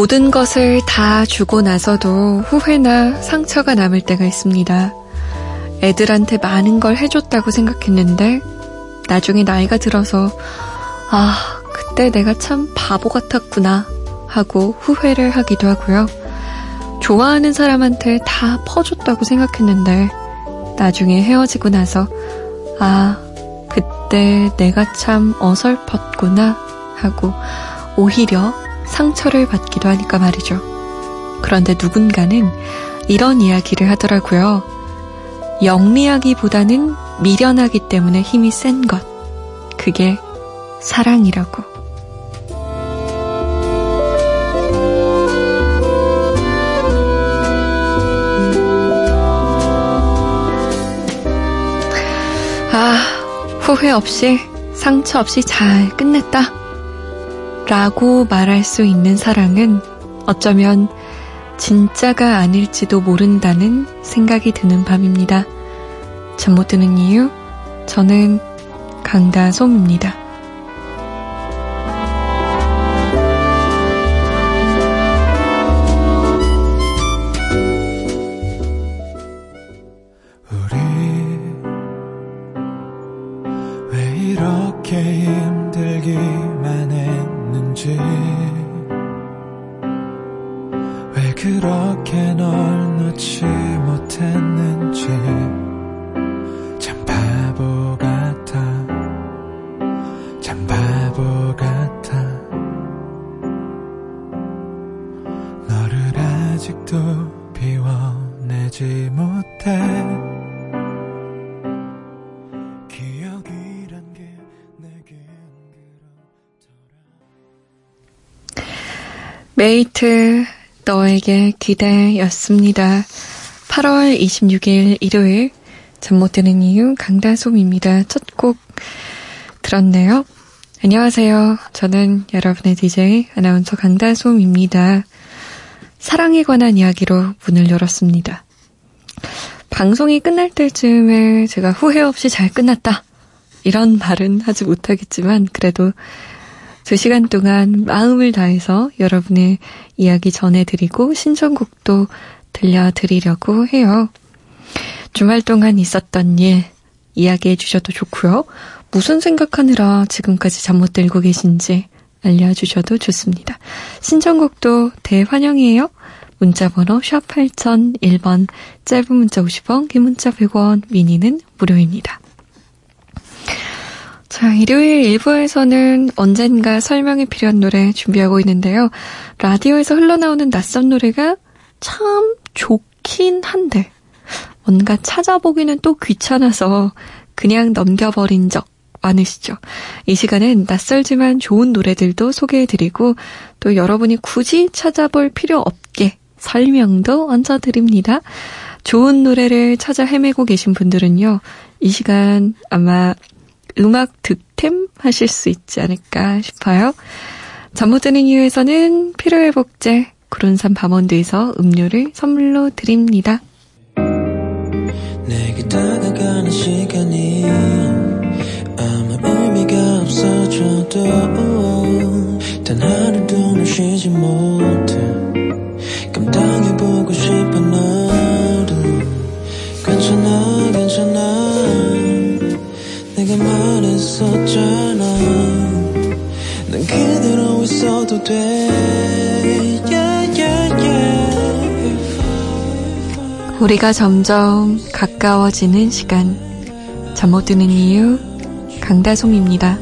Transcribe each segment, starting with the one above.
모든 것을 다 주고 나서도 후회나 상처가 남을 때가 있습니다. 애들한테 많은 걸 해줬다고 생각했는데 나중에 나이가 들어서 아, 그때 내가 참 바보 같았구나 하고 후회를 하기도 하고요. 좋아하는 사람한테 다 퍼줬다고 생각했는데 나중에 헤어지고 나서 아, 그때 내가 참 어설펐구나 하고 오히려 상처를 받기도 하니까 말이죠. 그런데 누군가는 이런 이야기를 하더라고요. 영리하기보다는 미련하기 때문에 힘이 센 것. 그게 사랑이라고. 아, 후회 없이, 상처 없이 잘 끝냈다. 라고 말할 수 있는 사랑은 어쩌면 진짜가 아닐지도 모른다는 생각이 드는 밤입니다. 잠 못 드는 이유? 저는 강다솜입니다. 메이트 너에게 기대였습니다. 8월 26일 일요일 잠 못 드는 이유 강다솜입니다. 첫 곡 들었네요. 안녕하세요. 저는 여러분의 DJ 아나운서 강다솜입니다. 사랑에 관한 이야기로 문을 열었습니다. 방송이 끝날 때쯤에 제가 후회 없이 잘 끝났다. 이런 말은 하지 못하겠지만 그래도 두 시간 동안 마음을 다해서 여러분의 이야기 전해드리고 신청곡도 들려드리려고 해요. 주말 동안 있었던 일 이야기해 주셔도 좋고요. 무슨 생각하느라 지금까지 잠 못 들고 계신지 알려주셔도 좋습니다. 신청곡도 대환영이에요. 문자번호 샵 8001번, 짧은 문자 50원, 긴 문자 100원, 미니는 무료입니다. 자, 일요일 1부에서는 언젠가 설명이 필요한 노래 준비하고 있는데요. 라디오에서 흘러나오는 낯선 노래가 참 좋긴 한데, 뭔가 찾아보기는 또 귀찮아서 그냥 넘겨버린 적 많으시죠? 이 시간은 낯설지만 좋은 노래들도 소개해드리고, 또 여러분이 굳이 찾아볼 필요 없게 설명도 얹어드립니다. 좋은 노래를 찾아 헤매고 계신 분들은요, 이 시간 아마 음악 득템 하실 수 있지 않을까 싶어요. 잠 못 드는 이유에서는 피로회복제 구론산 밤원드에서 음료를 선물로 드립니다. 내게 다가가는 시간이 아무 의미가 없어져도 단 하루도 쉬지 못해 감당해보고 싶은 너를 괜찮아 괜찮아 내가 말했었잖아 난 그대로 있어도 돼 yeah, yeah, yeah. 우리가 점점 가까워지는 시간 잠 못 드는 이유 강다송입니다.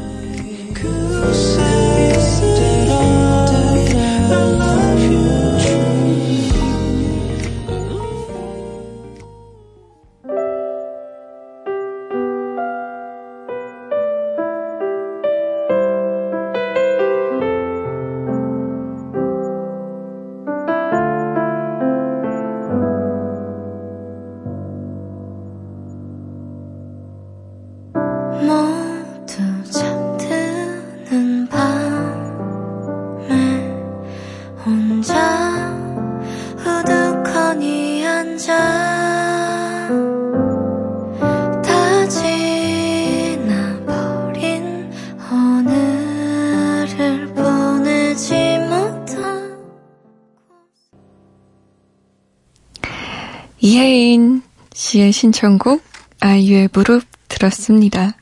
씨의 신청곡 아이유의 무릎 들었습니다.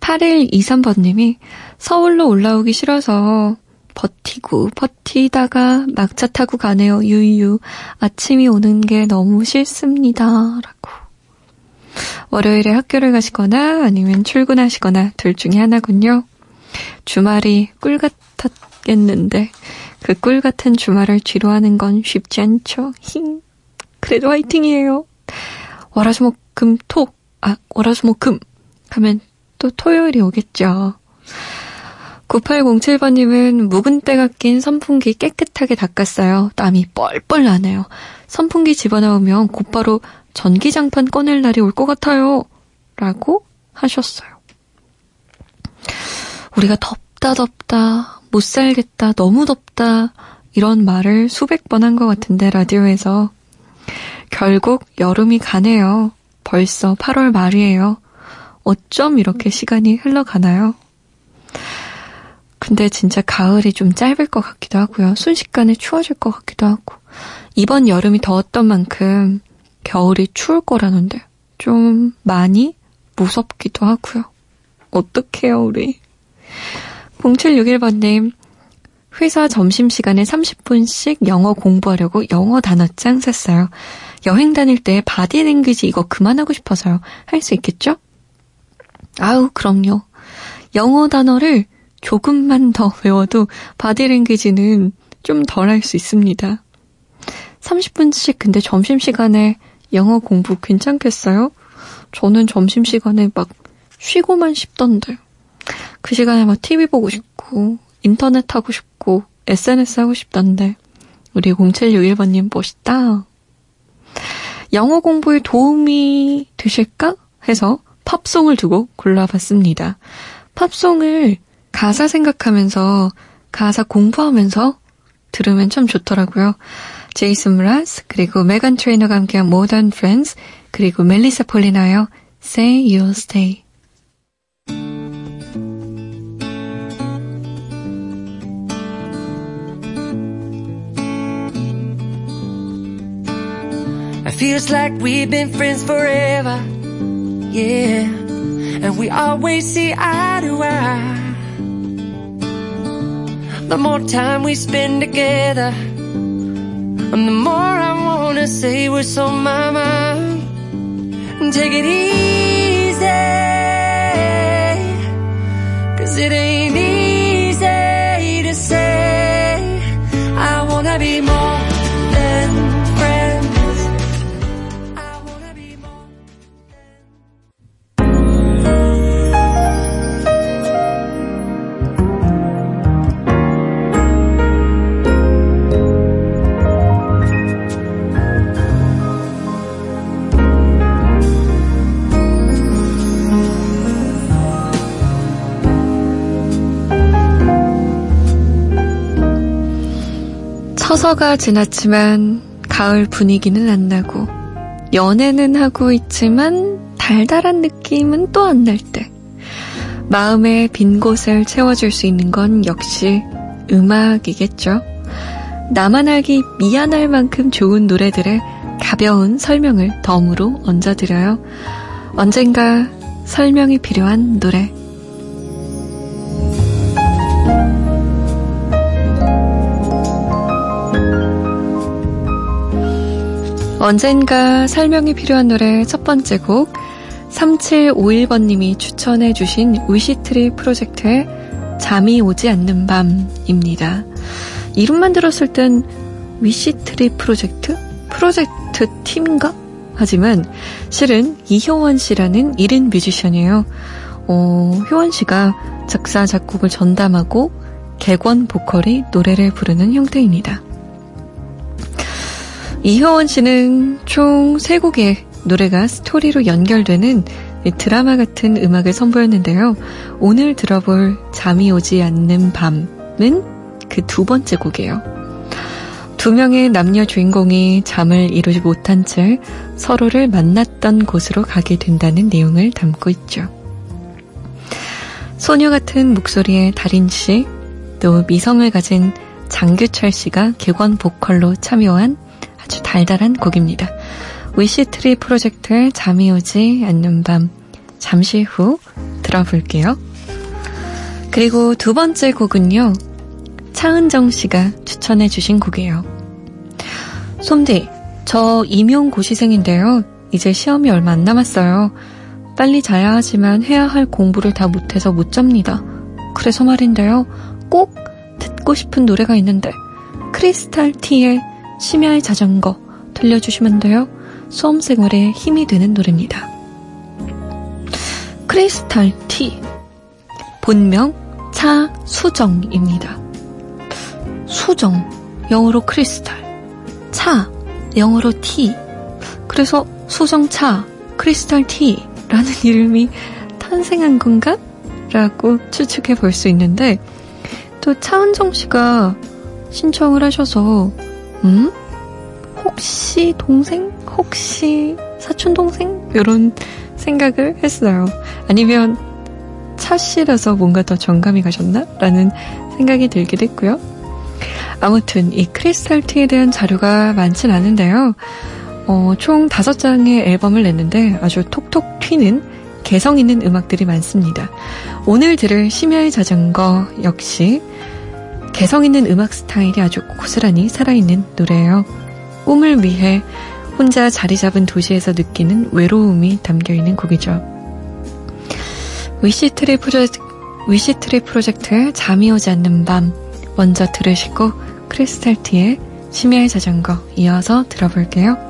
8123번님이 서울로 올라오기 싫어서 버티고 버티다가 막차 타고 가네요. 유유. 아침이 오는 게 너무 싫습니다. 라고. 월요일에 학교를 가시거나 아니면 출근하시거나 둘 중에 하나군요. 주말이 꿀 같았겠는데 그 꿀 같은 주말을 뒤로 하는 건 쉽지 않죠. 힝. 그래도 화이팅이에요. 월화수목금 토. 아, 월화수목금 하면 또 토요일이 오겠죠. 9807번님은 묵은 때가 낀 선풍기 깨끗하게 닦았어요. 땀이 뻘뻘 나네요. 선풍기 집어넣으면 곧바로 전기장판 꺼낼 날이 올 것 같아요. 라고 하셨어요. 우리가 덥다 덥다 못 살겠다 너무 덥다 이런 말을 수백 번 한 것 같은데 라디오에서 결국 여름이 가네요. 벌써 8월 말이에요. 어쩜 이렇게 시간이 흘러가나요? 근데 진짜 가을이 좀 짧을 것 같기도 하고요. 순식간에 추워질 것 같기도 하고. 이번 여름이 더웠던 만큼 겨울이 추울 거라는데 좀 많이 무섭기도 하고요. 어떡해요, 우리. 0761번님, 회사 점심시간에 30분씩 영어 공부하려고 영어 단어장 샀어요. 여행 다닐 때 바디랭귀지 이거 그만하고 싶어서요. 할 수 있겠죠? 아우, 그럼요. 영어 단어를 조금만 더 외워도 바디랭귀지는 좀 덜 할 수 있습니다. 30분씩 근데 점심시간에 영어 공부 괜찮겠어요? 저는 점심시간에 막 쉬고만 싶던데. 그 시간에 막 TV 보고 싶고, 인터넷 하고 싶고, SNS 하고 싶던데. 우리 0761번님 멋있다. 영어 공부에 도움이 되실까? 해서 팝송을 두 곡 골라봤습니다. 팝송을 가사 생각하면서 가사 공부하면서 들으면 참 좋더라고요. 제이슨 므라즈 그리고 메간 트레이너가 함께한 More Than Friends 그리고 멜리사 폴리나요. Say You'll Stay. Feels like we've been friends forever. Yeah. And we always see eye to eye. The more time we spend together, and the more I wanna say what's on my mind. Take it easy, cause it ain't easy 처서가 지났지만 가을 분위기는 안 나고 연애는 하고 있지만 달달한 느낌은 또 안 날 때. 마음의 빈 곳을 채워줄 수 있는 건 역시 음악이겠죠. 나만 알기 미안할 만큼 좋은 노래들의 가벼운 설명을 덤으로 얹어드려요. 언젠가 설명이 필요한 노래. 언젠가 설명이 필요한 노래 첫 번째 곡 3751번님이 추천해 주신 위시트리 프로젝트의 잠이 오지 않는 밤입니다. 이름만 들었을 땐 위시트리 프로젝트? 프로젝트 팀인가? 하지만 실은 이효원 씨라는 1인 뮤지션이에요. 어, 효원 씨가 작사, 작곡을 전담하고 객원 보컬이 노래를 부르는 형태입니다. 이효원 씨는 총 3곡의 노래가 스토리로 연결되는 드라마 같은 음악을 선보였는데요. 오늘 들어볼 잠이 오지 않는 밤은 그 두 번째 곡이에요. 두 명의 남녀 주인공이 잠을 이루지 못한 채 서로를 만났던 곳으로 가게 된다는 내용을 담고 있죠. 소녀 같은 목소리의 달인 씨, 또 미성을 가진 장규철 씨가 객원 보컬로 참여한 아주 달달한 곡입니다. 위시트리 프로젝트의 잠이 오지 않는 밤 잠시 후 들어볼게요. 그리고 두 번째 곡은요. 차은정 씨가 추천해 주신 곡이에요. 솜디, 저 임용고시생인데요. 이제 시험이 얼마 안 남았어요. 빨리 자야 하지만 해야 할 공부를 다 못해서 못 잡니다. 그래서 말인데요. 꼭 듣고 싶은 노래가 있는데 크리스탈 티의 심야의 자전거 들려주시면 돼요. 수험생활에 힘이 되는 노래입니다. 크리스탈 티 본명 차수정입니다. 수정 영어로 크리스탈 차 영어로 티 그래서 수정차 크리스탈 티라는 이름이 탄생한 건가? 라고 추측해 볼 수 있는데 또 차은정 씨가 신청을 하셔서 음? 혹시 동생? 혹시 사촌 동생? 이런 생각을 했어요. 아니면 차 씨라서 뭔가 더 정감이 가셨나? 라는 생각이 들기도 했고요. 아무튼 이 크리스탈 티에 대한 자료가 많진 않은데요. 어, 총 다섯 장의 앨범을 냈는데 아주 톡톡 튀는 개성 있는 음악들이 많습니다. 오늘 들을 심야의 자전거 역시 개성 있는 음악 스타일이 아주 고스란히 살아있는 노래예요. 꿈을 위해 혼자 자리 잡은 도시에서 느끼는 외로움이 담겨 있는 곡이죠. 위시트리 프로젝트, 프로젝트의 잠이 오지 않는 밤 먼저 들으시고 크리스탈티의 심야의 자전거 이어서 들어볼게요.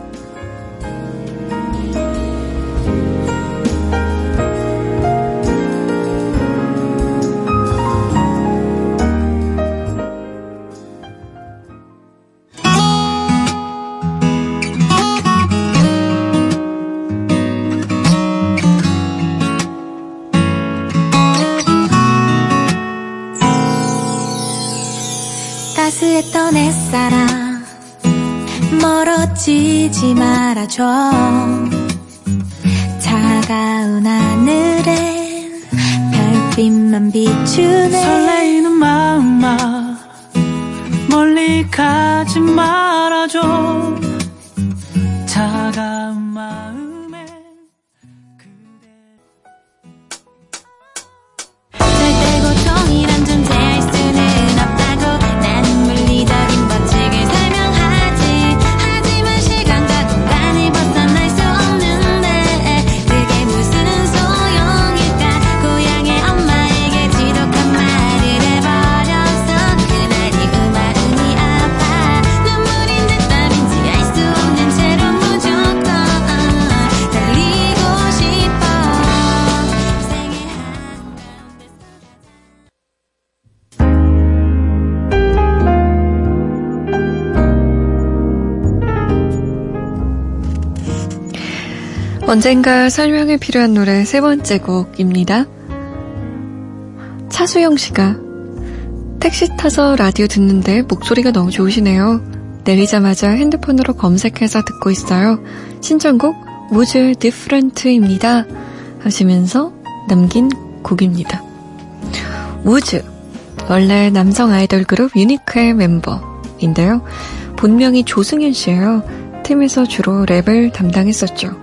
말아줘. 차가운 하늘엔 별빛만 비추네. 설레이는 마음아 멀리 가지 말아줘. 차가운 마 언젠가 설명이 필요한 노래 세 번째 곡입니다. 차수영 씨가 택시 타서 라디오 듣는데 목소리가 너무 좋으시네요. 내리자마자 핸드폰으로 검색해서 듣고 있어요. 신청곡 우즈 디프런트입니다. 하시면서 남긴 곡입니다. 우즈 원래 남성 아이돌 그룹 유니크의 멤버인데요. 본명이 조승현 씨예요. 팀에서 주로 랩을 담당했었죠.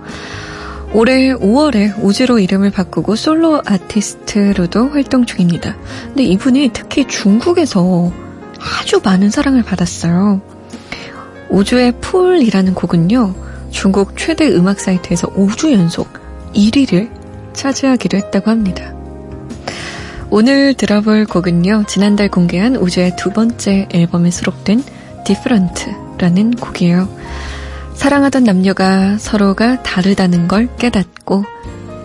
올해 5월에 우즈로 이름을 바꾸고 솔로 아티스트로도 활동 중입니다. 근데 이분이 특히 중국에서 아주 많은 사랑을 받았어요. 우주의 풀이라는 곡은요, 중국 최대 음악 사이트에서 5주 연속 1위를 차지하기도 했다고 합니다. 오늘 들어볼 곡은요, 지난달 공개한 우주의 두 번째 앨범에 수록된 Different라는 곡이에요. 사랑하던 남녀가 서로가 다르다는 걸 깨닫고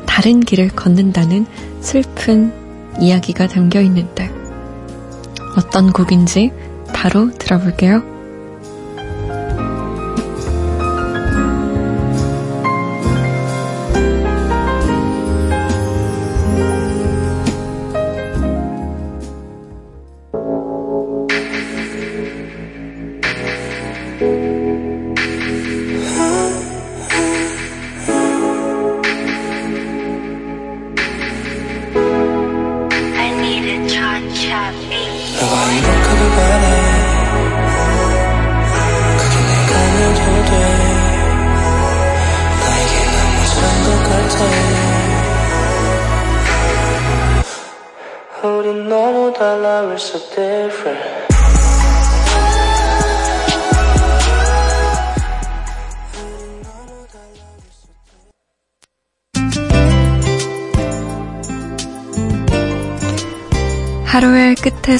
다른 길을 걷는다는 슬픈 이야기가 담겨 있는데 어떤 곡인지 바로 들어볼게요.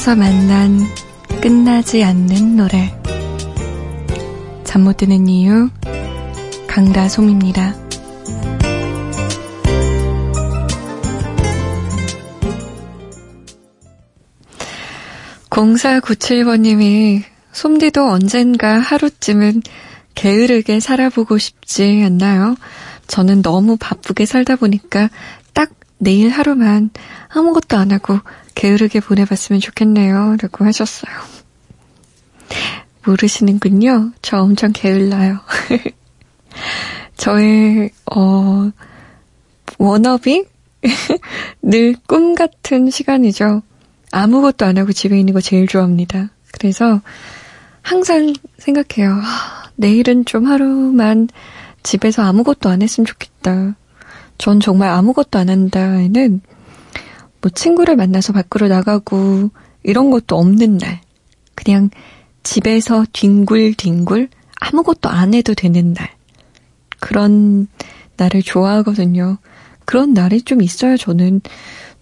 끝에서 만난 끝나지 않는 노래. 잠 못 드는 이유, 강다솜입니다. 0497번님이 솜디도 언젠가 하루쯤은 게으르게 살아보고 싶지 않나요? 저는 너무 바쁘게 살다 보니까 딱 내일 하루만 아무것도 안 하고 게으르게 보내봤으면 좋겠네요. 라고 하셨어요. 모르시는군요. 저 엄청 게을러요. 저의, 어, 워너비? 늘 꿈 같은 시간이죠. 아무것도 안 하고 집에 있는 거 제일 좋아합니다. 그래서 항상 생각해요. 아, 내일은 좀 하루만 집에서 아무것도 안 했으면 좋겠다. 전 정말 아무것도 안 한다에는 뭐 친구를 만나서 밖으로 나가고 이런 것도 없는 날. 그냥 집에서 뒹굴뒹굴 아무것도 안 해도 되는 날. 그런 날을 좋아하거든요. 그런 날이 좀 있어야 저는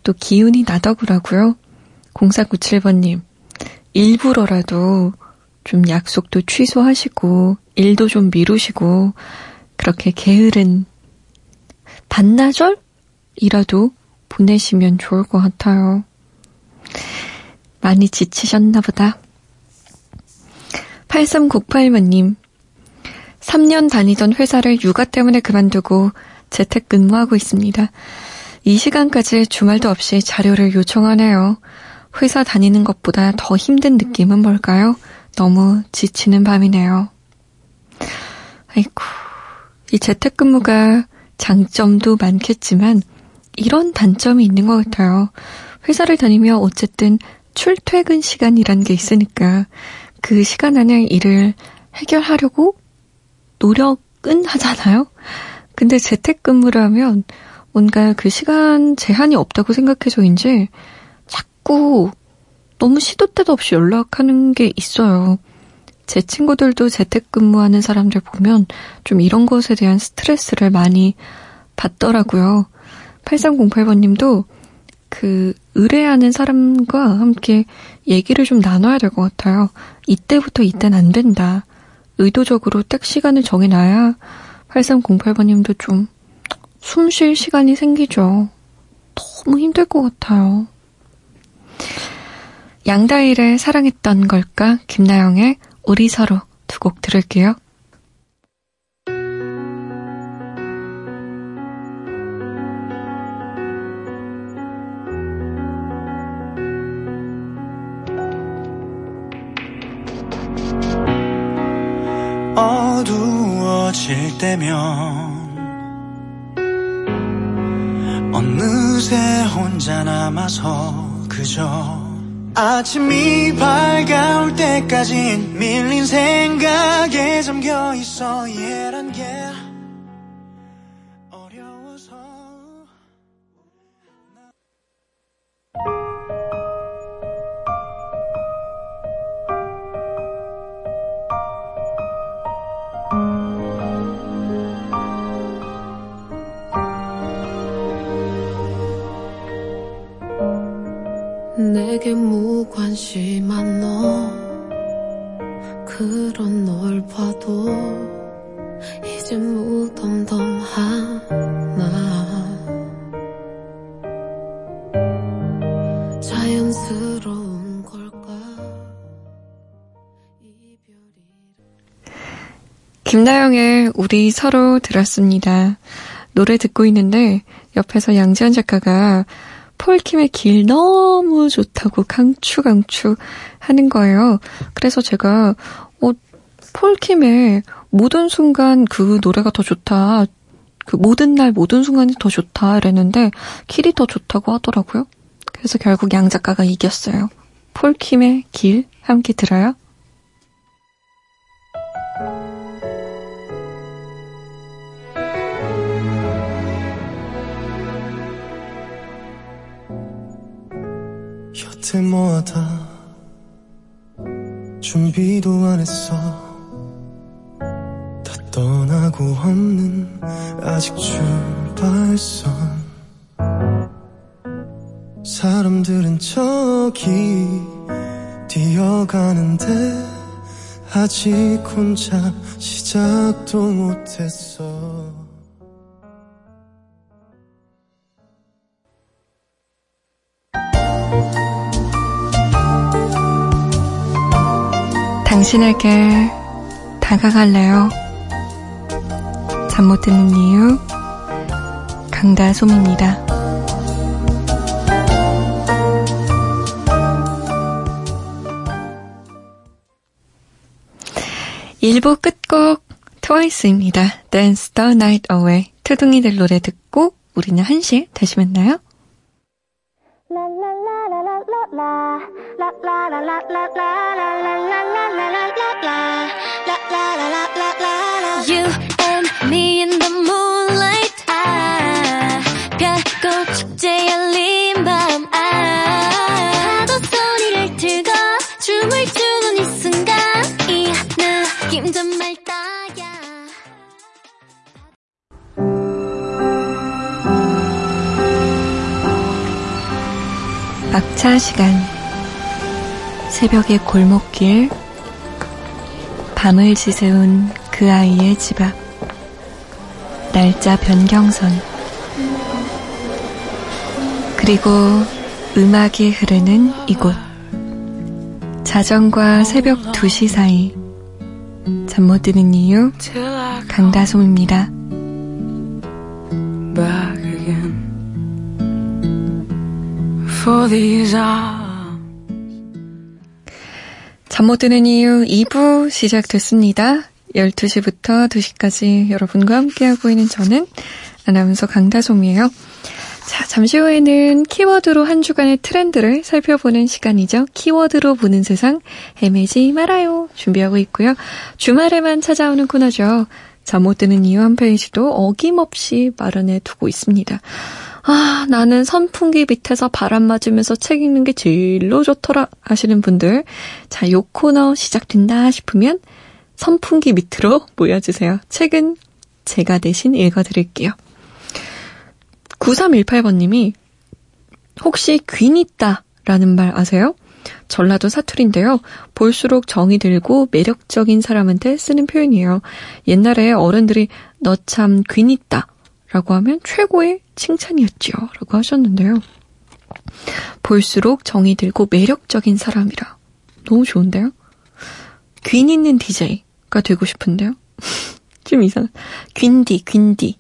또 기운이 나더구라고요. 0497번님, 일부러라도 좀 약속도 취소하시고, 일도 좀 미루시고, 그렇게 게으른 반나절이라도 보내시면 좋을 것 같아요. 많이 지치셨나 보다. 8398번님, 3년 다니던 회사를 육아 때문에 그만두고 재택 근무하고 있습니다. 이 시간까지 주말도 없이 자료를 요청하네요. 회사 다니는 것보다 더 힘든 느낌은 뭘까요? 너무 지치는 밤이네요. 아이고, 이 재택근무가 장점도 많겠지만 이런 단점이 있는 것 같아요. 회사를 다니며 어쨌든 출퇴근 시간이란 게 있으니까 그 시간 안에 일을 해결하려고 노력은 하잖아요. 근데 재택근무를 하면 뭔가 그 시간 제한이 없다고 생각해서인지 자꾸 너무 시도 때도 없이 연락하는 게 있어요. 제 친구들도 재택근무하는 사람들 보면 좀 이런 것에 대한 스트레스를 많이 받더라고요. 8308번 님도 그 의뢰하는 사람과 함께 얘기를 좀 나눠야 될 것 같아요. 이때부터 이때는 안 된다. 의도적으로 딱 시간을 정해놔야 8308번 님도 좀 숨 쉴 시간이 생기죠. 너무 힘들 것 같아요. 양다일의 사랑했던 걸까? 김나영의 우리 서로 두 곡 들을게요. 어두워질 때면 어느새 혼자 남아서 그저 아침이 밝아올 때까진 밀린 생각에 잠겨 있어. 얘란 게 김나영의 우리 서로 들었습니다. 노래 듣고 있는데 옆에서 양지현 작가가 폴킴의 길 너무 좋다고 강추 강추 하는 거예요. 그래서 제가 어 폴킴의 모든 순간 그 노래가 더 좋다. 그 모든 날 모든 순간이 더 좋다 이랬는데 길이 더 좋다고 하더라고요. 그래서 결국 양 작가가 이겼어요. 폴킴의 길 함께 들어요. 못해 뭐하다 준비도 안 했어. 다 떠나고 없는 아직 출발선. 사람들은 저기 뛰어가는데 아직 혼자 시작도 못했어 당신에게 다가갈래요. 잠 못 드는 이유 강다솜입니다. 1부 끝곡 트와이스입니다. Dance the Night Away. 투둥이들 노래 듣고 우리는 1시에 다시 만나요. You and me in the moonlight 아 별꽃 축제 열린 밤 아, 파도 소리를 들고 춤을 추는 이 순간 이 느낌 정말 막차 시간. 새벽의 골목길. 밤을 지새운 그 아이의 집 앞. 날짜 변경선. 그리고 음악이 흐르는 이곳. 자정과 새벽 2시 사이. 잠 못 드는 이유 강다솜입니다. 잠못 드는 이유 2부 시작됐습니다. 12시부터 2시까지 여러분과 함께하고 있는 저는 아나운서 강다솜이에요. 자, 잠시 후에는 키워드로 한 주간의 트렌드를 살펴보는 시간이죠. 키워드로 보는 세상 헤매지 말아요. 준비하고 있고요. 주말에만 찾아오는 코너죠. 잠 못 드는 이유 한 페이지도 어김없이 마련해 두고 있습니다. 아, 나는 선풍기 밑에서 바람 맞으면서 책 읽는 게 제일로 좋더라 하시는 분들. 자, 요 코너 시작된다 싶으면 선풍기 밑으로 모여주세요. 책은 제가 대신 읽어드릴게요. 9318번님이 혹시 귀 있다 라는 말 아세요? 전라도 사투리인데요. 볼수록 정이 들고 매력적인 사람한테 쓰는 표현이에요. 옛날에 어른들이 너 참 귀 있다 라고 하면 최고의 칭찬이었지요. 라고 하셨는데요. 볼수록 정이 들고 매력적인 사람이라. 너무 좋은데요? 귀 있는 DJ가 되고 싶은데요? 좀 이상, 귄디, 귄디,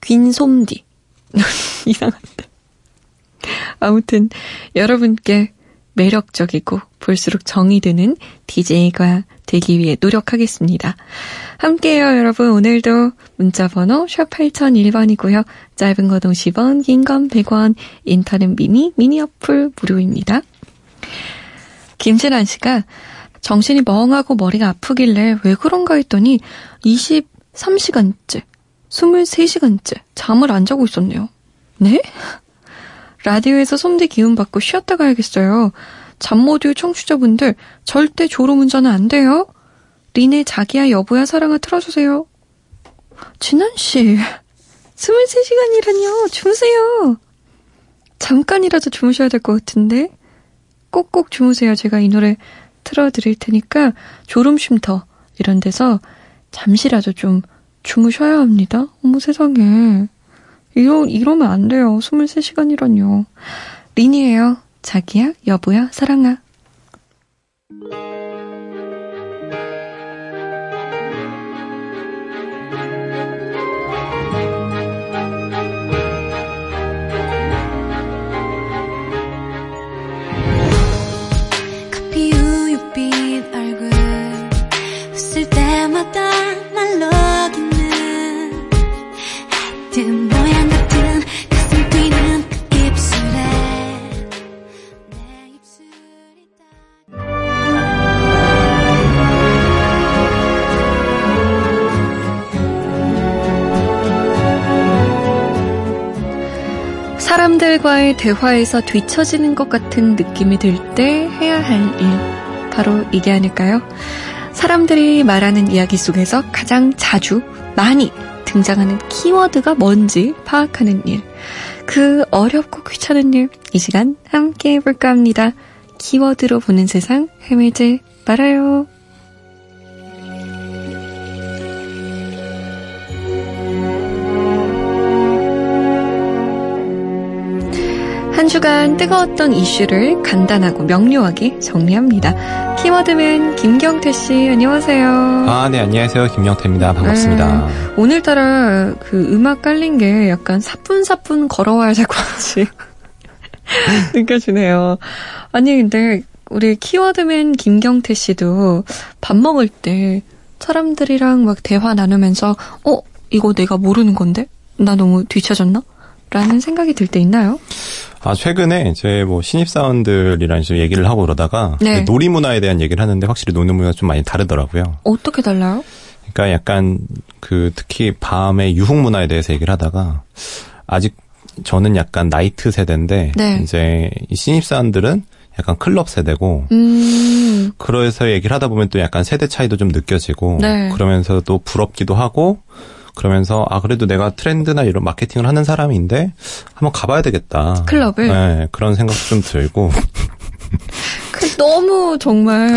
귄솜디. 이상한데. 아무튼, 여러분께 매력적이고 볼수록 정이 드는 DJ가 되기 위해 노력하겠습니다. 함께해요, 여러분. 오늘도 문자번호 샵 8001번이고요. 짧은 건 50원, 긴 건 100원, 인터넷 미니, 미니 어플 무료입니다. 김진환 씨가 정신이 멍하고 머리가 아프길래 왜 그런가 했더니 23시간째, 23시간째 잠을 안 자고 있었네요. 네? 라디오에서 솜디 기운 받고 쉬었다 가야겠어요. 잠모듀 청취자분들 절대 졸음운전은 안 돼요. 린의 자기야 여보야 사랑아 틀어주세요. 진환씨 23시간이라뇨 주무세요. 잠깐이라도 주무셔야 될 것 같은데 꼭꼭 주무세요. 제가 이 노래 틀어드릴 테니까 졸음쉼터 이런 데서 잠시라도 좀 주무셔야 합니다. 어머 세상에 이러, 이러면 안 돼요. 23시간이라뇨. 린이에요. 자기야, 여보야, 사랑아. 사람들과의 대화에서 뒤처지는 것 같은 느낌이 들 때 해야 할 일. 바로 이게 아닐까요? 사람들이 말하는 이야기 속에서 가장 자주, 많이 등장하는 키워드가 뭔지 파악하는 일. 그 어렵고 귀찮은 일, 이 시간 함께 해볼까 합니다. 키워드로 보는 세상 헤매지 말아요. 주간 뜨거웠던 이슈를 간단하고 명료하게 정리합니다. 키워드맨 김경태 씨, 안녕하세요. 아, 네, 안녕하세요. 김영태입니다. 반갑습니다. 오늘따라 그 음악 깔린 게 약간 사뿐사뿐 걸어와야 될 것 같이 느껴지네요. 아니, 근데 우리 키워드맨 김경태 씨도 밥 먹을 때 사람들이랑 막 대화 나누면서, 어, 이거 내가 모르는 건데? 나 너무 뒤쳐졌나? 라는 생각이 들 때 있나요? 아, 최근에 이제 뭐 신입 사원들이랑 좀 얘기를 하고 그러다가 네. 놀이 문화에 대한 얘기를 하는데 확실히 노는 문화가 좀 많이 다르더라고요. 어떻게 달라요? 그러니까 약간 그 특히 밤의 유흥 문화에 대해서 얘기를 하다가 아직 저는 약간 나이트 세대인데 네. 이제 이 신입 사원들은 약간 클럽 세대고 음, 그래서 얘기를 하다 보면 또 약간 세대 차이도 좀 느껴지고 네. 그러면서 또 부럽기도 하고 그러면서 아 그래도 내가 트렌드나 이런 마케팅을 하는 사람인데 한번 가봐야 되겠다. 클럽을? 네, 그런 생각도 좀 들고 그 너무 정말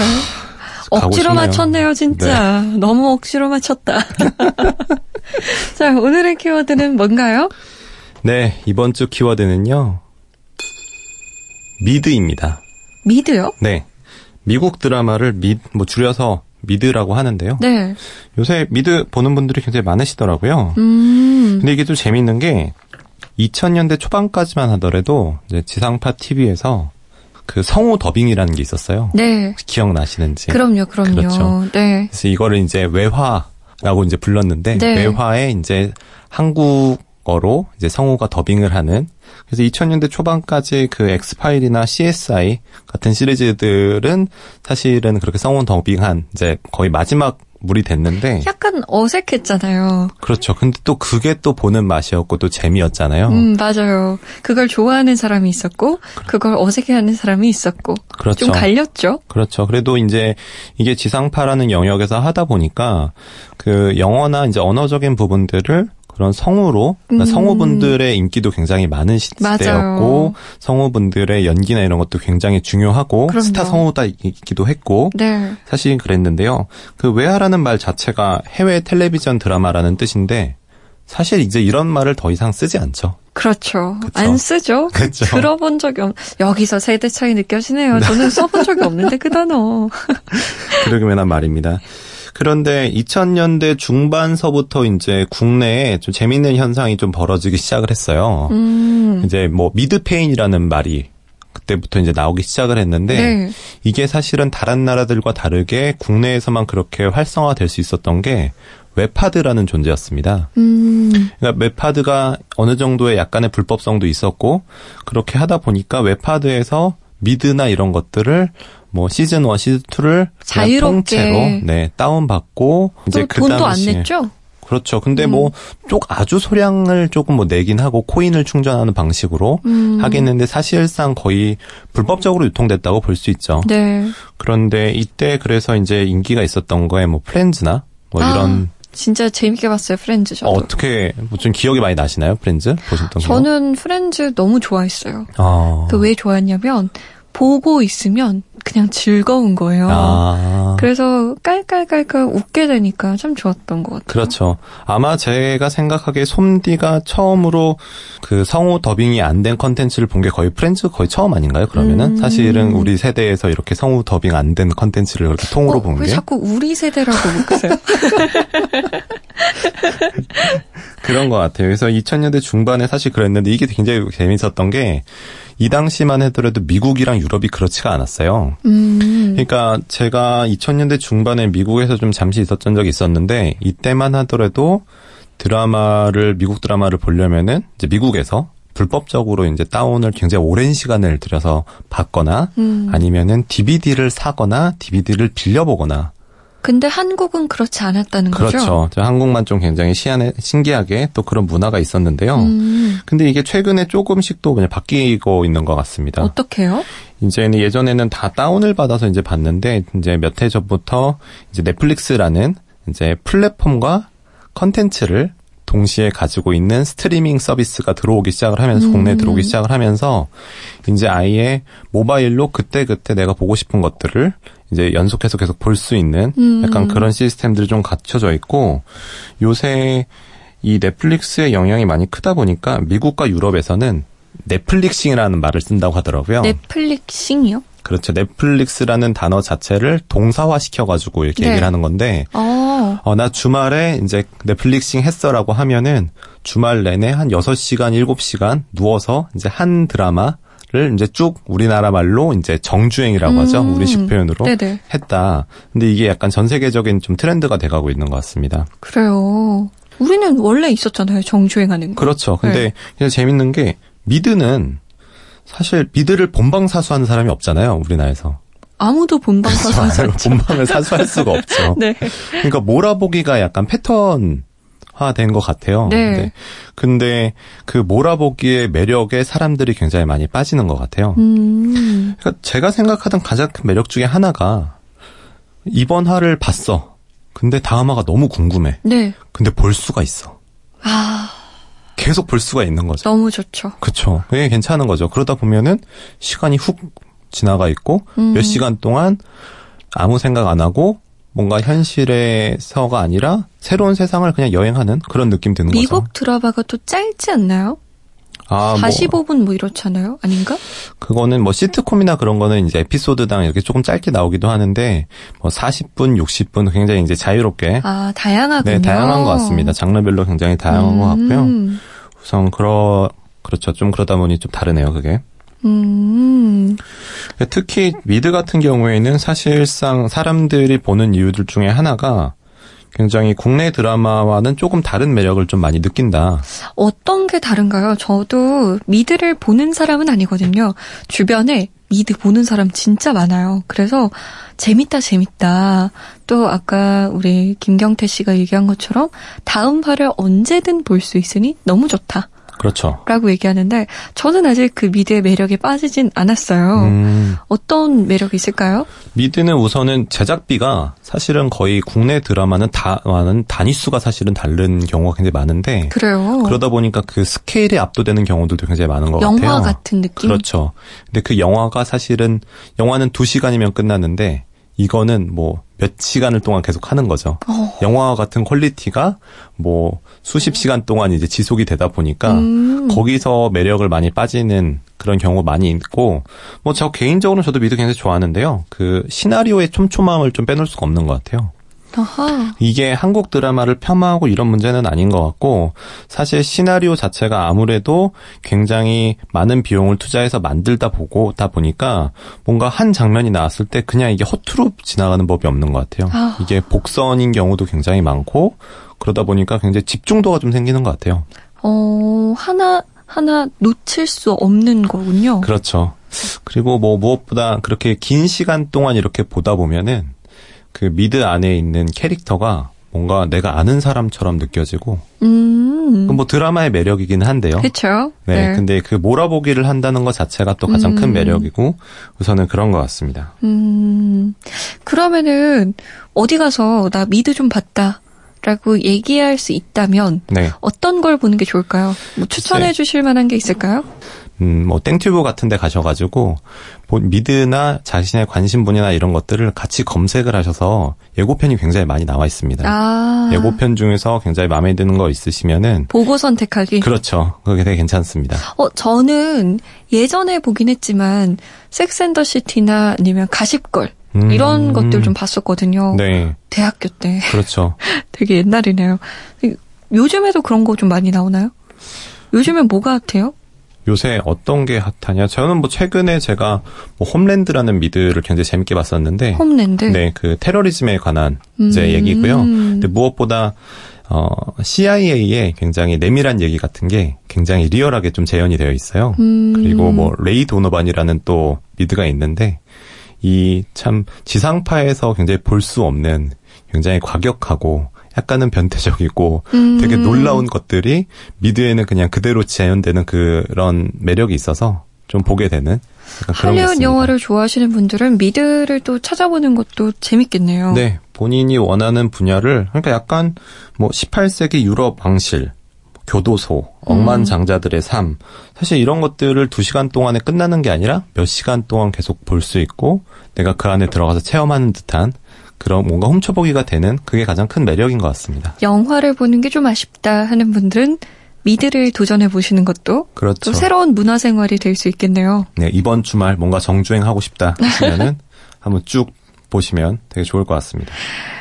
억지로. 맞췄네요, 진짜. 너무 억지로 맞췄다. 자, 오늘의 키워드는 뭔가요? 네 이번 주 키워드는요 미드입니다. 미드요? 네 미국 드라마를 미, 뭐 줄여서 미드라고 하는데요. 네. 요새 미드 보는 분들이 굉장히 많으시더라고요. 음, 근데 이게 좀 재밌는 게 2000년대 초반까지만 하더라도 이제 지상파 TV에서 그 성우 더빙이라는 게 있었어요. 네. 기억나시는지. 그럼요, 그럼요. 그렇죠. 네. 그래서 이거를 이제 외화라고 이제 불렀는데 네. 외화에 이제 한국 어로 이제 성우가 더빙을 하는 그래서 2000년대 초반까지 그 엑스파일이나 CSI 같은 시리즈들은 사실은 그렇게 성우 더빙한 이제 거의 마지막 물이 됐는데 약간 어색했잖아요. 그렇죠. 근데 또 그게 또 보는 맛이었고 또 재미였잖아요. 음, 맞아요. 그걸 좋아하는 사람이 있었고, 그걸 어색해하는 사람이 있었고, 그렇죠. 좀 갈렸죠? 그렇죠. 그래도 이제 이게 지상파라는 영역에서 하다 보니까 그 영어나 이제 언어적인 부분들을 그런 성우로 그러니까 음. 성우분들의 인기도 굉장히 많은 맞아요. 시대였고 성우분들의 연기나 이런 것도 굉장히 중요하고 그럼요. 스타 성우다이기도 했고 네. 사실 그랬는데요. 그 외화라는 말 자체가 해외 텔레비전 드라마라는 뜻인데 사실 이제 이런 말을 더 이상 쓰지 않죠. 그렇죠. 그쵸. 안 쓰죠? 그쵸. 들어본 적이 없, 여기서 세대 차이 느껴지네요. 저는 써본 적이 없는데, 그 단어. 그러기만 말입니다. 그런데 2000년대 중반서부터 이제 국내에 좀 재밌는 현상이 좀 벌어지기 시작을 했어요. 음. 이제 뭐 미드폐인이라는 말이 그때부터 이제 나오기 시작을 했는데 네. 이게 사실은 다른 나라들과 다르게 국내에서만 그렇게 활성화될 수 있었던 게 웹하드라는 존재였습니다. 음. 그러니까 웹하드가 어느 정도의 약간의 불법성도 있었고 그렇게 하다 보니까 웹하드에서 미드나 이런 것들을 뭐 시즌 1, 시즌 2를 자유롭게. 통째로 네, 다운 받고 이제 또그 돈도 안 냈죠? 그렇죠. 근데 음. 뭐좀 아주 소량을 조금 뭐 내긴 하고 코인을 충전하는 방식으로 음. 하겠는데 사실상 거의 불법적으로 유통됐다고 볼 수 있죠. 네. 그런데 이때 그래서 이제 인기가 있었던 거에 뭐 프렌즈나 뭐 아, 이런 진짜 재밌게 봤어요, 프렌즈 저도. 어, 떻게 좀 기억이 많이 나시나요, 프렌즈 보셨던 거? 저는 프렌즈 너무 좋아했어요. 아. 그왜 좋아했냐면, 보고 있으면 그냥 즐거운 거예요. 아. 그래서 깔깔깔깔 웃게 되니까 참 좋았던 것 같아요. 그렇죠. 아마 제가 생각하기에 솜디가 처음으로 그 성우 더빙이 안 된 컨텐츠를 본 게 거의 프렌즈 거의 처음 아닌가요? 그러면은 음. 사실은 우리 세대에서 이렇게 성우 더빙 안 된 컨텐츠를 그렇게 통으로 어, 본 게 자꾸 우리 세대라고 묶으세요? 그런 것 같아요. 그래서 2000년대 중반에 사실 그랬는데 이게 굉장히 재밌었던 게 이 당시만 하더라도 미국이랑 유럽이 그렇지가 않았어요. 음. 그러니까 제가 2000년대 중반에 미국에서 좀 잠시 있었던 적이 있었는데 이때만 하더라도 드라마를 미국 드라마를 보려면은 이제 미국에서 불법적으로 이제 다운을 굉장히 오랜 시간을 들여서 받거나 음. 아니면은 DVD를 사거나 DVD를 빌려 보거나 근데 한국은 그렇지 않았다는 거죠? 그렇죠. 저 한국만 좀 굉장히 시안에, 신기하게 또 그런 문화가 있었는데요. 음, 근데 이게 최근에 조금씩 또 그냥 바뀌고 있는 것 같습니다. 어떻게요? 이제는 예전에는 다 다운을 받아서 이제 봤는데 이제 몇 해 전부터 이제 넷플릭스라는 이제 플랫폼과 컨텐츠를 동시에 가지고 있는 스트리밍 서비스가 들어오기 시작을 하면서 음. 국내에 들어오기 시작을 하면서 이제 아예 모바일로 그때 그때 내가 보고 싶은 것들을 이제 연속해서 계속 볼 수 있는 음. 약간 그런 시스템들이 좀 갖춰져 있고 요새 이 넷플릭스의 영향이 많이 크다 보니까 미국과 유럽에서는 넷플릭싱이라는 말을 쓴다고 하더라고요. 넷플릭싱이요? 그렇죠. 넷플릭스라는 단어 자체를 동사화 시켜가지고 이렇게 네. 얘기를 하는 건데, 어, 어, 나 주말에 이제 넷플릭싱 했어라고 하면은 주말 내내 한 6시간, 7시간 누워서 이제 한 드라마 를 이제 쭉 우리나라 말로 이제 정주행이라고 하죠. 음. 우리식 표현으로. 네네. 했다. 근데 이게 약간 전 세계적인 좀 트렌드가 돼가고 있는 것 같습니다. 그래요. 우리는 원래 있었잖아요. 정주행하는 거. 그렇죠. 근데 네. 재밌는 게 미드는 사실 미드를 본방 사수하는 사람이 없잖아요. 우리나라에서. 아무도 본방 사수 하지 않죠. 본방을 사수할 수가 없죠. 네. 그러니까 몰아보기가 약간 패턴 화된 것 같아요. 네. 근데 그 몰아보기의 매력에 사람들이 굉장히 많이 빠지는 것 같아요. 음, 그러니까 제가 생각하던 가장 큰 매력 중에 하나가 이번 화를 봤어. 근데 다음 화가 너무 궁금해. 네. 근데 볼 수가 있어. 아, 계속 볼 수가 있는 거죠. 너무 좋죠. 그쵸. 그게 괜찮은 거죠. 그러다 보면은 시간이 훅 지나가 있고 음. 몇 시간 동안 아무 생각 안 하고 뭔가 현실에서가 아니라 새로운 세상을 그냥 여행하는 그런 느낌 드는 거죠. 미국 드라마가 또 짧지 않나요? 아, 뭐 45분 뭐 이렇잖아요. 아닌가? 그거는 뭐 시트콤이나 그런 거는 이제 에피소드당 이렇게 조금 짧게 나오기도 하는데 뭐 40분, 60분 굉장히 이제 자유롭게 아, 다양하군요. 네, 다양한 것 같습니다. 장르별로 굉장히 다양한 것 같고요. 음, 우선 그러 그렇죠. 좀 그러다 보니 좀 다르네요, 그게. 음, 특히 미드 같은 경우에는 사실상 사람들이 보는 이유들 중에 하나가 굉장히 국내 드라마와는 조금 다른 매력을 좀 많이 느낀다. 어떤 게 다른가요? 저도 미드를 보는 사람은 아니거든요. 주변에 미드 보는 사람 진짜 많아요. 그래서 재밌다, 재밌다. 또 아까 우리 김경태 씨가 얘기한 것처럼 다음 화를 언제든 볼 수 있으니 너무 좋다. 그렇죠. 라고 얘기하는데 저는 아직 그 미드의 매력에 빠지진 않았어요. 음, 어떤 매력이 있을까요? 미드는 우선은 제작비가 사실은 거의 국내 드라마는 다와는 단위수가 사실은 다른 경우가 굉장히 많은데 그래요. 그러다 보니까 그 스케일에 압도되는 경우들도 굉장히 많은 것 영화 같아요. 같은 느낌? 그렇죠. 근데 그 영화가 사실은 영화는 두 시간이면 끝났는데 이거는 뭐 몇 시간을 동안 계속 하는 거죠. 어. 영화와 같은 quality가 뭐 수십 시간 동안 이제 지속이 되다 보니까 음. 거기서 매력을 많이 빠지는 그런 경우가 많이 있고 뭐 저 개인적으로 저도 미드 굉장히 좋아하는데요. 그 시나리오의 촘촘함을 좀 빼놓을 수가 없는 것 같아요. 아하. 이게 한국 드라마를 폄하하고 이런 문제는 아닌 것 같고 사실 시나리오 자체가 아무래도 굉장히 많은 비용을 투자해서 만들다 보고다 보니까 뭔가 한 장면이 나왔을 때 그냥 이게 허투루 지나가는 법이 없는 것 같아요. 아. 이게 복선인 경우도 굉장히 많고 그러다 보니까 굉장히 집중도가 좀 생기는 것 같아요. 어, 하나, 하나 놓칠 수 없는 거군요. 그렇죠. 그리고 뭐 무엇보다 그렇게 긴 시간 동안 이렇게 보다 보면은 그 미드 안에 있는 캐릭터가 뭔가 내가 아는 사람처럼 느껴지고 음. 뭐 드라마의 매력이긴 한데요. 그쵸. 네, 근데 그 몰아보기를 한다는 것 자체가 또 가장 큰 음. 매력이고 우선은 그런 것 같습니다. 음, 그러면은, 어디 가서 나 미드 좀 봤다. 라고 얘기할 수 있다면, 네, 어떤 걸 보는 게 좋을까요? 뭐 추천해 주실 만한 게 있을까요? 음, 뭐 땡튜브 같은 데 가셔가지고 보- 미드나 자신의 관심 분야나 이런 것들을 같이 검색을 하셔서 예고편이 굉장히 많이 나와 있습니다. 아. 예고편 중에서 굉장히 마음에 드는 거 있으시면은 보고 선택하기. 그렇죠. 그게 되게 괜찮습니다. 어, 저는 예전에 보긴 했지만, 섹스앤더 시티나 아니면 가십걸, 음. 이런 것들 좀 봤었거든요. 네, 대학교 때. 그렇죠. 되게 옛날이네요. 요즘에도 그런 거 좀 많이 나오나요? 요즘엔 뭐가 hot해요? 요새 어떤 게 hot하냐? 저는 뭐 최근에 제가 뭐 홈랜드라는 미드를 굉장히 재밌게 봤었는데, 홈랜드. 네, 그 테러리즘에 관한 이제 음. 얘기고요. 근데 무엇보다 어 CIA의 굉장히 내밀한 얘기 같은 게 굉장히 리얼하게 좀 재현이 되어 있어요. 음. 그리고 뭐 레이 도노반이라는 또 미드가 있는데 이 참 지상파에서 굉장히 볼 수 없는 굉장히 과격하고 약간은 변태적이고 음. 되게 놀라운 것들이 미드에는 그냥 그대로 재현되는 그런 매력이 있어서 좀 보게 되는 할리우드. 영화를 좋아하시는 분들은 미드를 또 찾아보는 것도 재밌겠네요. 네, 본인이 원하는 분야를 그러니까 약간 뭐 18세기 유럽 왕실, 교도소, 억만장자들의 삶 사실 이런 것들을 두 시간 동안에 끝나는 게 아니라 몇 시간 동안 계속 볼 수 있고 내가 그 안에 들어가서 체험하는 듯한 그런 뭔가 훔쳐보기가 되는 그게 가장 큰 매력인 것 같습니다. 영화를 보는 게 좀 아쉽다 하는 분들은 미드를 도전해 보시는 것도 그렇죠. 또 새로운 문화 생활이 될 수 있겠네요. 네, 이번 주말 뭔가 정주행 하고 싶다 하시면은 한번 쭉 보시면 되게 좋을 것 같습니다.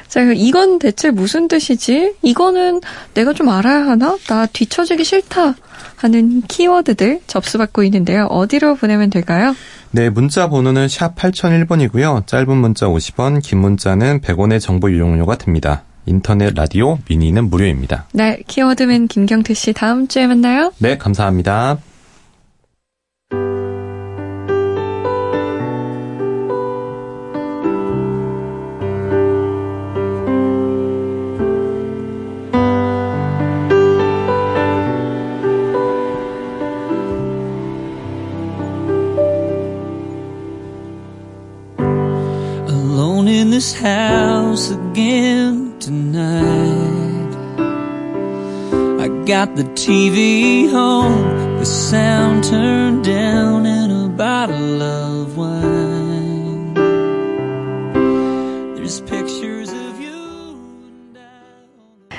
자, 이건 대체 무슨 뜻이지? 이거는 내가 좀 알아야 하나? 나 뒤처지기 싫다 하는 키워드들 접수받고 있는데요. 어디로 보내면 될까요? 네, 문자 번호는 샵 8001번이고요. 짧은 문자 50원, 긴 문자는 100원의 정보 이용료가 듭니다. 인터넷 라디오 미니는 무료입니다. 네, 키워드맨 김경태 씨 다음 주에 만나요. 네, 감사합니다. Got the TV on, the sound turned down, and a bottle of wine. There's pictures of you and I.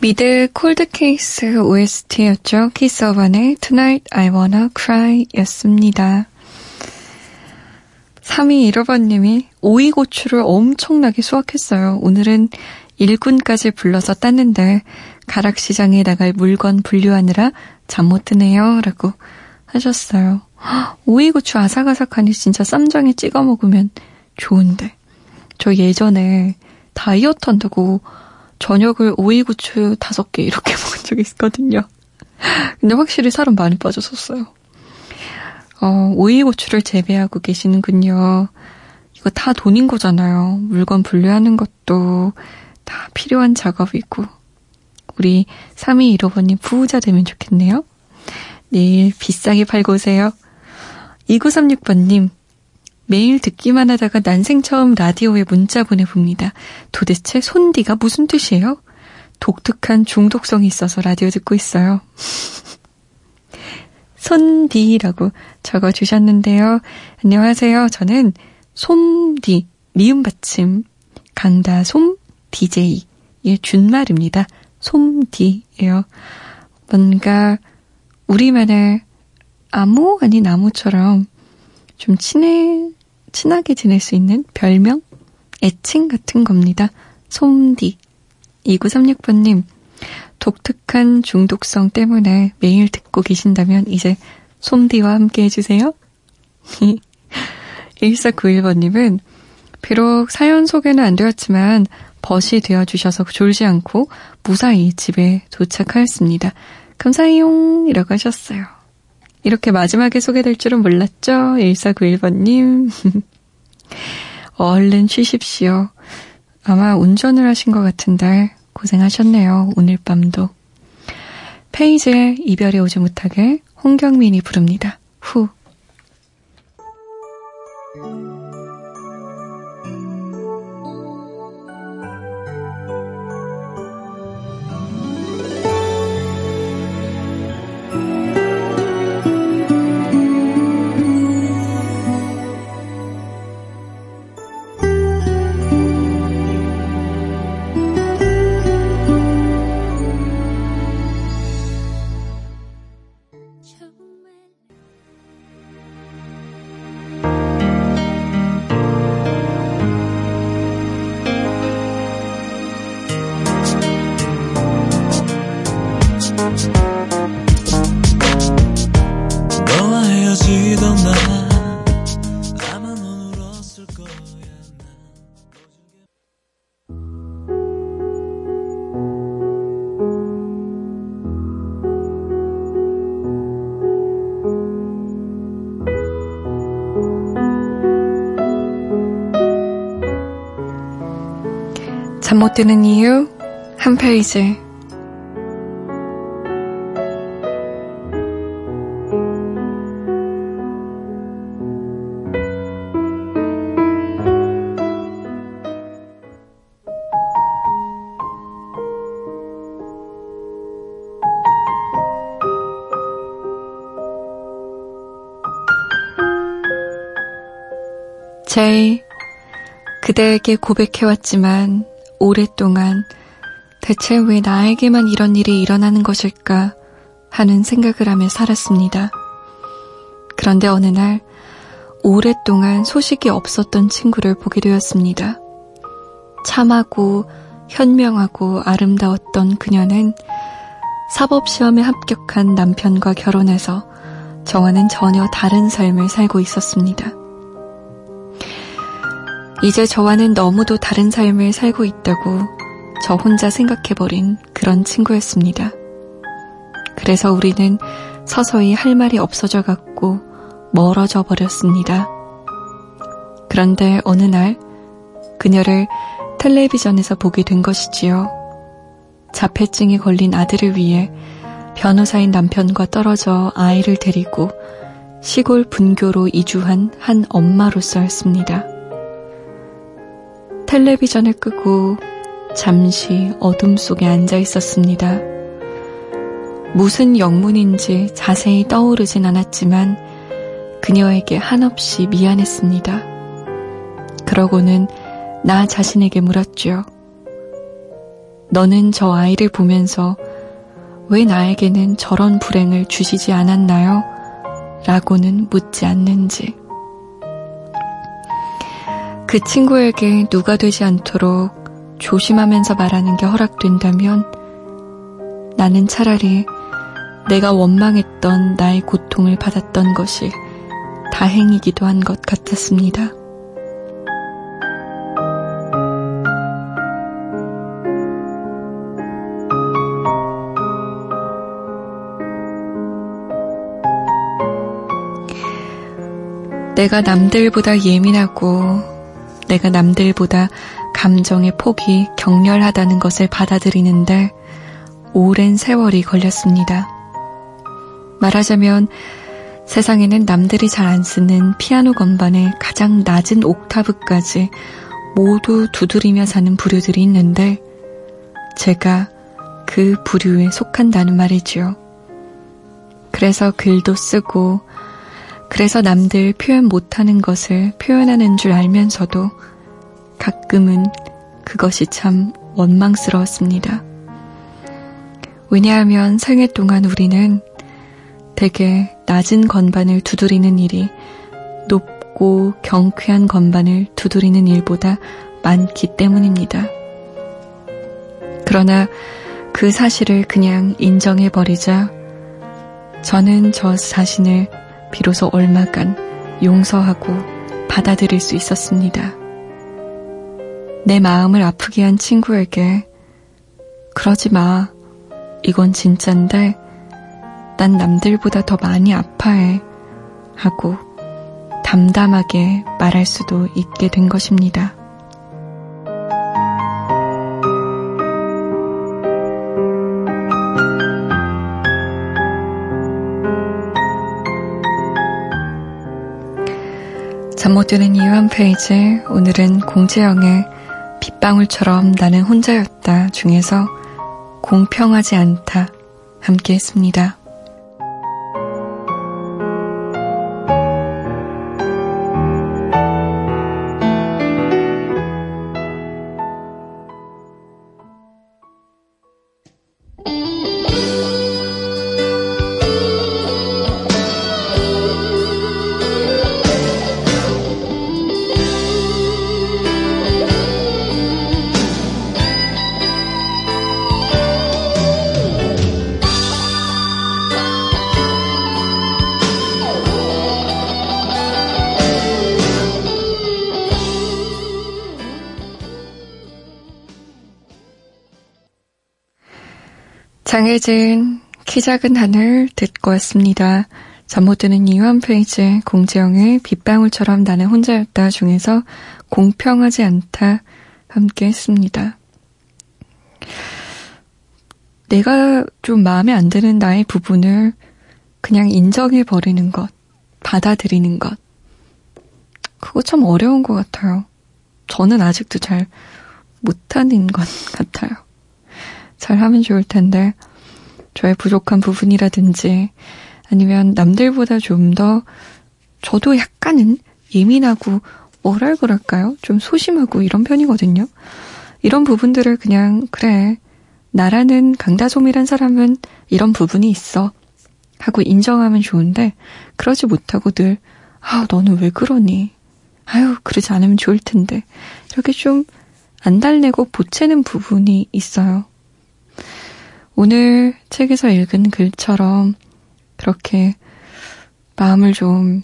미드 콜드케이스 OST였죠. 키스어반의 Tonight I Wanna Cry 였습니다. 3215번님이 오이고추를 엄청나게 수확했어요. 오늘은 일꾼까지 불러서 땄는데 가락시장에 나갈 물건 분류하느라 잠 못 드네요. 라고 하셨어요. 헉, 오이고추 아삭아삭하니 진짜 쌈장에 찍어 먹으면 좋은데. 저 예전에 다이어트 한다고 저녁을 오이고추 다섯 개 이렇게 먹은 적이 있거든요. 근데 확실히 살은 많이 빠졌었어요. 어, 오이고추를 재배하고 계시는군요. 이거 다 돈인 거잖아요. 물건 분류하는 것도 다 필요한 작업이고. 우리 3215번님 부자 되면 좋겠네요. 내일 비싸게 팔고 오세요. 2936번님, 매일 듣기만 하다가 난생 처음 라디오에 문자 보내봅니다. 도대체 손디가 무슨 뜻이에요? 독특한 중독성이 있어서 라디오 듣고 있어요. 손디라고 적어주셨는데요. 안녕하세요. 저는 솜디, 미음 받침, 강다솜 DJ, 의 준말입니다. 솜디예요. 뭔가 우리만의 암호 아닌 나무처럼 좀 친해, 친하게 지낼 수 있는 별명? 애칭 같은 겁니다. 솜디. 2936번님, 독특한 중독성 때문에 매일 듣고 계신다면 이제 솜디와 함께 해주세요. 1491번님은 비록 사연 소개는 안 되었지만 벗이 되어 주셔서 졸지 않고 무사히 집에 도착하였습니다. 감사해용 이라고 하셨어요. 이렇게 마지막에 소개될 줄은 몰랐죠? 1491번님. 얼른 쉬십시오. 아마 운전을 하신 것 같은데 고생하셨네요. 오늘 밤도. 페이지에 이별이 오지 못하게 홍경민이 부릅니다. 후. 못 드는 이유? 한 페이지 제이, 그대에게 고백해왔지만 오랫동안 대체 왜 나에게만 이런 일이 일어나는 것일까 하는 생각을 하며 살았습니다. 그런데 어느 날 오랫동안 소식이 없었던 친구를 보게 되었습니다. 참하고 현명하고 아름다웠던 그녀는 사법시험에 합격한 남편과 결혼해서 저와는 전혀 다른 삶을 살고 있었습니다. 이제 저와는 너무도 다른 삶을 살고 있다고 저 혼자 생각해버린 그런 친구였습니다. 그래서 우리는 서서히 할 말이 없어져 갔고 멀어져 버렸습니다. 그런데 어느 날 그녀를 텔레비전에서 보게 된 것이지요. 자폐증에 걸린 아들을 위해 변호사인 남편과 떨어져 아이를 데리고 시골 분교로 이주한 한 엄마로서였습니다. 텔레비전을 끄고 잠시 어둠 속에 앉아 있었습니다. 무슨 영문인지 자세히 떠오르진 않았지만 그녀에게 한없이 미안했습니다. 그러고는 나 자신에게 물었죠. 너는 저 아이를 보면서 왜 나에게는 저런 불행을 주시지 않았나요? 라고는 묻지 않는지. 그 친구에게 누가 되지 않도록 조심하면서 말하는 게 허락된다면 나는 차라리 내가 원망했던 나의 고통을 받았던 것이 다행이기도 한 것 같았습니다. 내가 남들보다 예민하고 내가 남들보다 감정의 폭이 격렬하다는 것을 받아들이는데 오랜 세월이 걸렸습니다. 말하자면 세상에는 남들이 잘 안 쓰는 피아노 건반의 가장 낮은 옥타브까지 모두 두드리며 사는 부류들이 있는데 제가 그 부류에 속한다는 말이지요. 그래서 글도 쓰고 그래서 남들 표현 못하는 것을 표현하는 줄 알면서도 가끔은 그것이 참 원망스러웠습니다. 왜냐하면 생애 동안 우리는 되게 낮은 건반을 두드리는 일이 높고 경쾌한 건반을 두드리는 일보다 많기 때문입니다. 그러나 그 사실을 그냥 인정해버리자 저는 저 자신을 비로소 얼마간 용서하고 받아들일 수 있었습니다. 내 마음을 아프게 한 친구에게 그러지 마. 이건 진짠데 난 남들보다 더 많이 아파해. 하고 담담하게 말할 수도 있게 된 것입니다. 잠 못 드는 이유 한 페이지 오늘은 공재영의 빗방울처럼 나는 혼자였다 중에서 공평하지 않다 함께 했습니다. 장혜진 키 작은 하늘 듣고 왔습니다. 잠 못 드는 이유 한 페이지 공지영의 빗방울처럼 나는 혼자였다 중에서 공평하지 않다 함께 했습니다. 내가 좀 마음에 안 드는 나의 부분을 그냥 인정해 버리는 것, 받아들이는 것. 그거 참 어려운 것 같아요. 저는 아직도 잘 못하는 것 같아요. 잘 하면 좋을 텐데, 저의 부족한 부분이라든지, 아니면 남들보다 좀 더, 저도 약간은 예민하고, 뭐랄 그럴까요? 좀 소심하고 이런 편이거든요. 이런 부분들을 그냥, 그래. 나라는 강다솜이란 사람은 이런 부분이 있어. 하고 인정하면 좋은데, 그러지 못하고 늘, 아, 너는 왜 그러니? 아유, 그러지 않으면 좋을 텐데. 이렇게 좀 안 달래고 보채는 부분이 있어요. 오늘 책에서 읽은 글처럼 그렇게 마음을 좀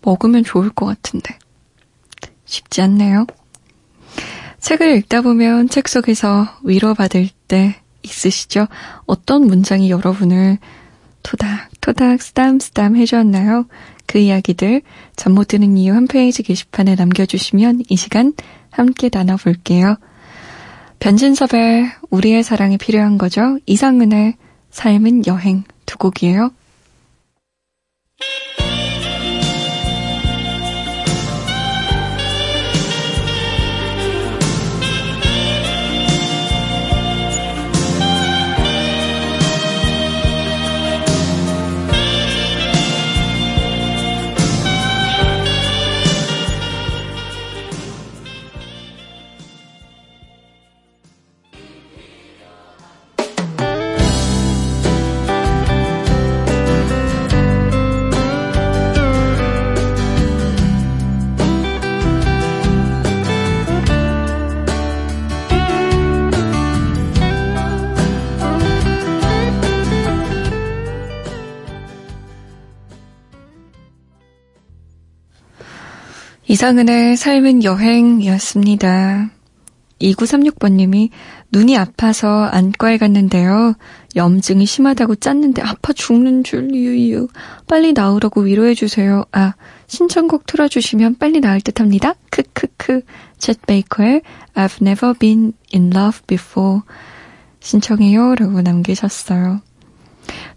먹으면 좋을 것 같은데. 쉽지 않네요. 책을 읽다 보면 책 속에서 위로받을 때 있으시죠? 어떤 문장이 여러분을 토닥토닥 쓰담쓰담 해주었나요? 그 이야기들 잠 못 드는 이유 한 페이지 게시판에 남겨주시면 이 시간 함께 나눠볼게요. 변진섭의 우리의 사랑이 필요한 거죠. 이상은의 삶은 여행 두 곡이에요. 이상은의 삶은 여행이었습니다. 2936번님이 눈이 아파서 안과에 갔는데요. 염증이 심하다고 짰는데 아파 죽는 줄 유유. 빨리 나으라고 위로해주세요. 아, 신청곡 틀어주시면 빨리 나을 듯 합니다. 크크크. 챗 베이커의 I've never been in love before. 신청해요. 라고 남기셨어요.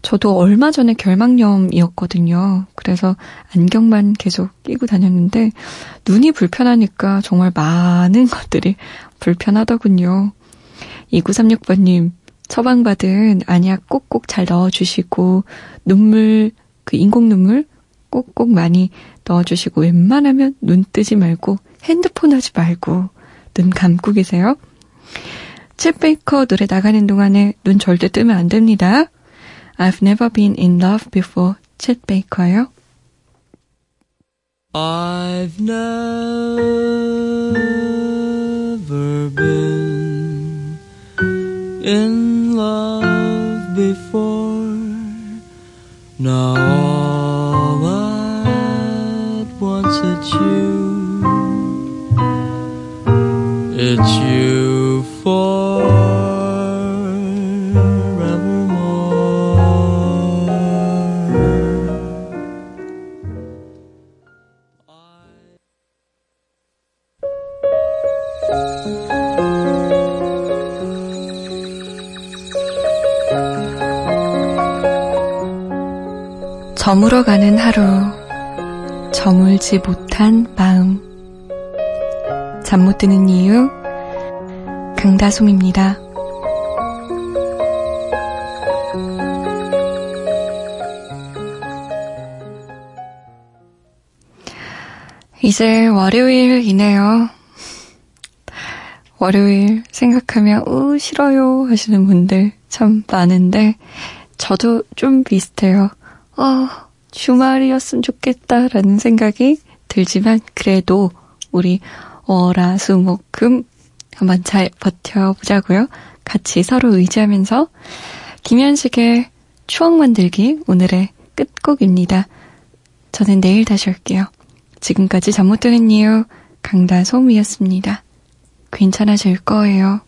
저도 얼마 전에 결막염이었거든요. 그래서 안경만 계속 끼고 다녔는데 눈이 불편하니까 정말 많은 것들이 불편하더군요. 2936번님, 처방받은 안약 꼭꼭 잘 넣어주시고, 눈물, 그 인공 눈물 꼭꼭 많이 넣어주시고, 웬만하면 눈 뜨지 말고, 핸드폰 하지 말고, 눈 감고 계세요. 챗 베이커 노래 나가는 동안에 눈 절대 뜨면 안 됩니다. I've never been in love before. 챗 베이커요. I've never been in love before. Now all at once it's you. It's you forevermore. 저물어가는 하루, 저물지 못한 마음. 잠 못 드는 이유, 강다솜입니다. 이제 월요일이네요. 월요일 생각하면, 우, 싫어요 하시는 분들 참 많은데, 저도 좀 비슷해요. 어, 주말이었으면 좋겠다라는 생각이 들지만, 그래도 우리 월화수목금 한번 잘 버텨보자고요. 같이 서로 의지하면서 김현식의 추억 만들기 오늘의 끝곡입니다. 저는 내일 다시 올게요. 지금까지 잠 못 드는 이유 강다솜이었습니다. 괜찮아질 거예요.